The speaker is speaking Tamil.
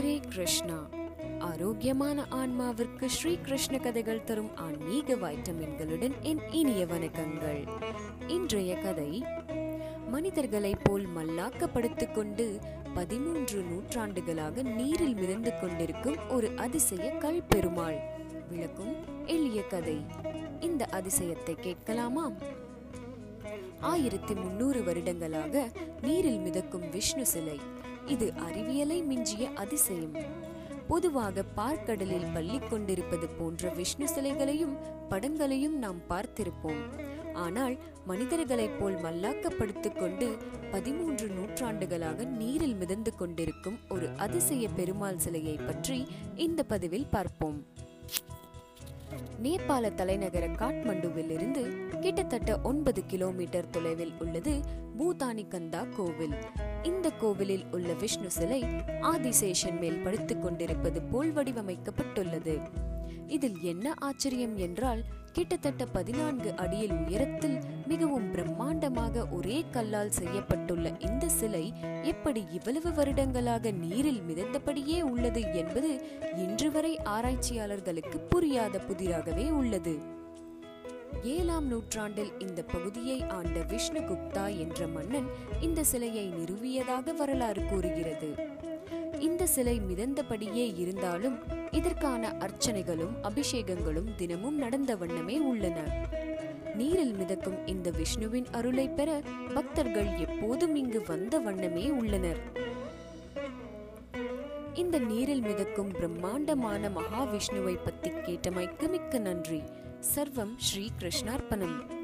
ஹரே கிருஷ்ணா. ஆரோக்கியமான ஆன்மாவிற்கு ஸ்ரீ கிருஷ்ண கதைகள் தரும் ஆன்மீக வைட்டமின்களுடன் என் இனிய வணக்கங்கள். இன்றைய கதை மனிதர்களைப் போல் மல்லாக்கப்படுத்திக் கொண்டு பதிமூன்று நூற்றாண்டுகளாக நீரில் மிதந்து கொண்டிருக்கும் ஒரு அதிசய கல் பெருமாள் விளக்கும் எளிய கதை. இந்த அதிசயத்தை கேட்கலாமா? ஆயிரத்தி முன்னூறு வருடங்களாக நீரில் மிதக்கும் விஷ்ணு சிலை இது அறிவியலை மிஞ்சிய அதிசயம். பொதுவாக பார்க்கடலில் பள்ளி கொண்டிருப்பது போன்ற விஷ்ணு சிலைகளையும் படங்களையும் நாம் பார்த்திருப்போம். ஆனால் மனிதர்களைப் போல் மல்லாக்கப்படுத்திக் கொண்டு பதிமூன்று நூற்றாண்டுகளாக நீரில் மிதந்து கொண்டிருக்கும் ஒரு அதிசய பெருமாள் சிலையை பற்றி இந்த பதிவில் பார்ப்போம். நேபாள தலைநகர காட்மண்டுவில் இருந்து கிட்டத்தட்ட ஒன்பது கிலோமீட்டர் தொலைவில் உள்ளது பூதானிகந்தா கோவில். இந்த கோவிலில் உள்ள விஷ்ணு சிலை ஆதிசேஷன் மேல் படுத்துக் கொண்டிருப்பது போல் வடிவமைக்கப்பட்டுள்ளது. இதில் என்ன ஆச்சரியம் என்றால் கிட்டத்தட்ட பதினான்கு அடியில் உயரத்தில் மிகவும் பிரம்மாண்டமாக ஒரே கல்லால் செய்யப்பட்டுள்ள இந்த சிலை எப்படி இவ்வளவு வருடங்களாக நீரில் மிதந்தபடியே உள்ளது என்பது இன்று வரை ஆராய்ச்சியாளர்களுக்கு புரியாத புதிராகவே உள்ளது. ஏழாம் நூற்றாண்டில் இந்த பகுதியை ஆண்ட விஷ்ணுகுப்தா என்ற மன்னன் இந்த சிலையை நிறுவியதாக வரலாறு கூறுகிறது. இந்த சிலை மிதந்தபடியே இருந்தாலும் இதற்கான அர்ச்சனைகளும் அபிஷேகங்களும் தினமும் நடந்த வண்ணமே உள்ளன. நீரில் மிதக்கும் இந்த விஷ்ணுவின் அருளை பெற பக்தர்கள் எப்போதும் இங்கு வந்த வண்ணமே உள்ளனர். இந்த நீரில் மிதக்கும் பிரம்மாண்டமான மகாவிஷ்ணுவை பத்தி கேட்டமைக்கு மிக்க நன்றி. सर्वं श्रीकृष्णार्पणम्।